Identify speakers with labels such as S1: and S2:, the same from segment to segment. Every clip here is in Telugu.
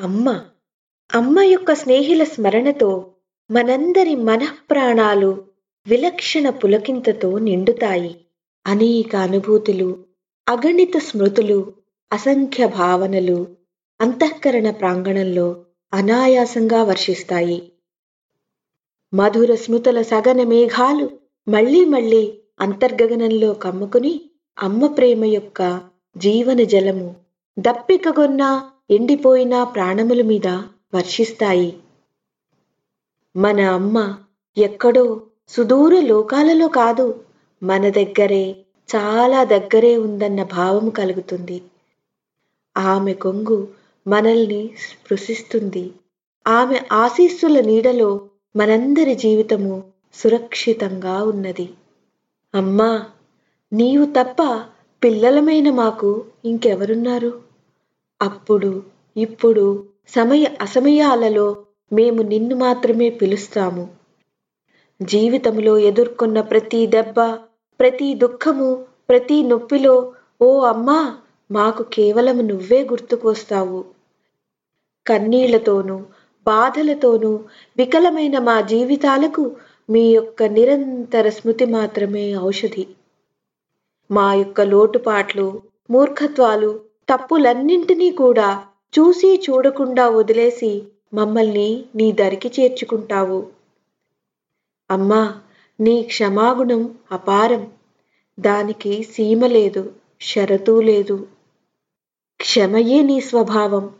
S1: అమ్మ అమ్మ యొక్క స్నేహిల స్మరణతో మనందరి మనఃప్రాణాలు విలక్షణ పులకింతతో నిండుతాయి. అనేక అనుభూతులు అగణిత స్మృతులు అసంఖ్య భావనలు అంతఃకరణ ప్రాంగణంలో అనాయాసంగా వర్షిస్తాయి. మధుర స్మృతుల సగన మేఘాలు మళ్ళీ మళ్ళీ అంతర్గగనంలో కమ్ముకుని అమ్మ ప్రేమ యొక్క జీవన జలము దప్పికగొన్న ఎండిపోయిన ప్రాణముల మీద వర్షిస్తాయి. మన అమ్మ ఎక్కడో సుదూర లోకాలలో కాదు మన దగ్గరే చాలా దగ్గరే ఉందన్న భావం కలుగుతుంది. ఆమె కొంగు మనల్ని స్పృశిస్తుంది. ఆమె ఆశీస్సుల నీడలో మనందరి జీవితము సురక్షితంగా ఉన్నది. అమ్మా నీవు తప్ప పిల్లలమైన మాకు ఇంకెవరున్నారు? అప్పుడు ఇప్పుడు సమయ అసమయాలలో మేము నిన్ను మాత్రమే పిలుస్తాము. జీవితంలో ఎదుర్కొన్న ప్రతి దెబ్బ ప్రతి దుఃఖము ప్రతి నొప్పిలో ఓ అమ్మా మాకు కేవలం నువ్వే గుర్తుకొస్తావు. కన్నీళ్ళతోనూ బాధలతోనూ వికలమైన మా జీవితాలకు మీ యొక్క నిరంతర స్మృతి మాత్రమే ఔషధి. మా యొక్క లోటుపాట్లు మూర్ఖత్వాలు తప్పులన్నింటినీ కూడా చూసి చూడకుండా వదిలేసి మమ్మల్ని నీ దరికి చేర్చుకుంటావు. అమ్మా నీ క్షమాగుణం అపారం. దానికి సీమ లేదు షరతూ లేదు. క్షమయే నీ స్వభావం.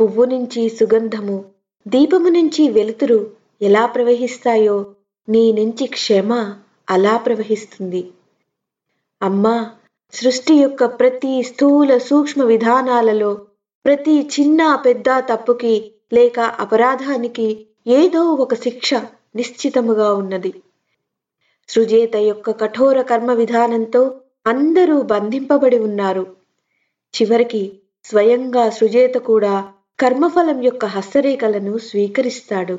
S1: పువ్వు నుంచి సుగంధము దీపము నుంచి వెలుతురు ఎలా ప్రవహిస్తాయో నీ నుంచి క్షమ అలా ప్రవహిస్తుంది. అమ్మా సృష్టి యొక్క ప్రతి స్థూల సూక్ష్మ విధానాలలో ప్రతి చిన్న పెద్ద తప్పుకి లేక అపరాధానికి ఏదో ఒక శిక్ష నిశ్చితముగా ఉన్నది. సృజేత యొక్క కఠోర కర్మ విధానంతో అందరూ బంధింపబడి ఉన్నారు. చివరికి స్వయంగా సృజేత కూడా కర్మఫలం యొక్క హస్తరేఖలను స్వీకరిస్తాడు.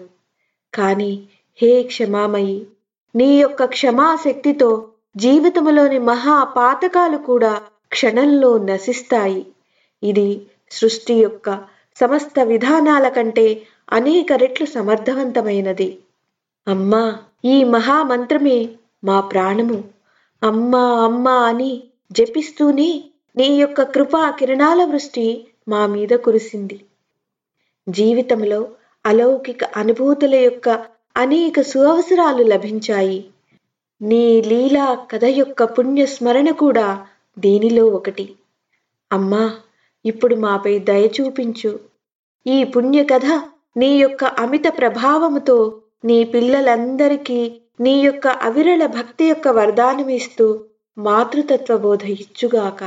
S1: కాని హే క్షమామయి నీ యొక్క క్షమాశక్తితో జీవితములోని మహా పాతకాలు కూడా క్షణంలో నశిస్తాయి. ఇది సృష్టి యొక్క సమస్త విధానాల కంటే అనేక రెట్లు సమర్థవంతమైనది. అమ్మా ఈ మహామంత్రమే మా ప్రాణము. అమ్మా అమ్మా అని జపిస్తూనే నీ యొక్క కృపా కిరణాల వృష్టి మా మీద కురిసింది. జీవితంలో అలౌకిక అనుభూతుల యొక్క అనేక సువసరాలు లభించాయి. నీ లీలా కథ యొక్క పుణ్య స్మరణ కూడా దీనిలో ఒకటి. అమ్మా ఇప్పుడు మాపై దయ చూపించు. ఈ పుణ్య కథ నీ యొక్క అమిత ప్రభావముతో నీ పిల్లలందరికీ నీ యొక్క అవిరళ భక్తి యొక్క వరదానమిస్తూ మాతృతత్వ బోధ ఇచ్చుగాక.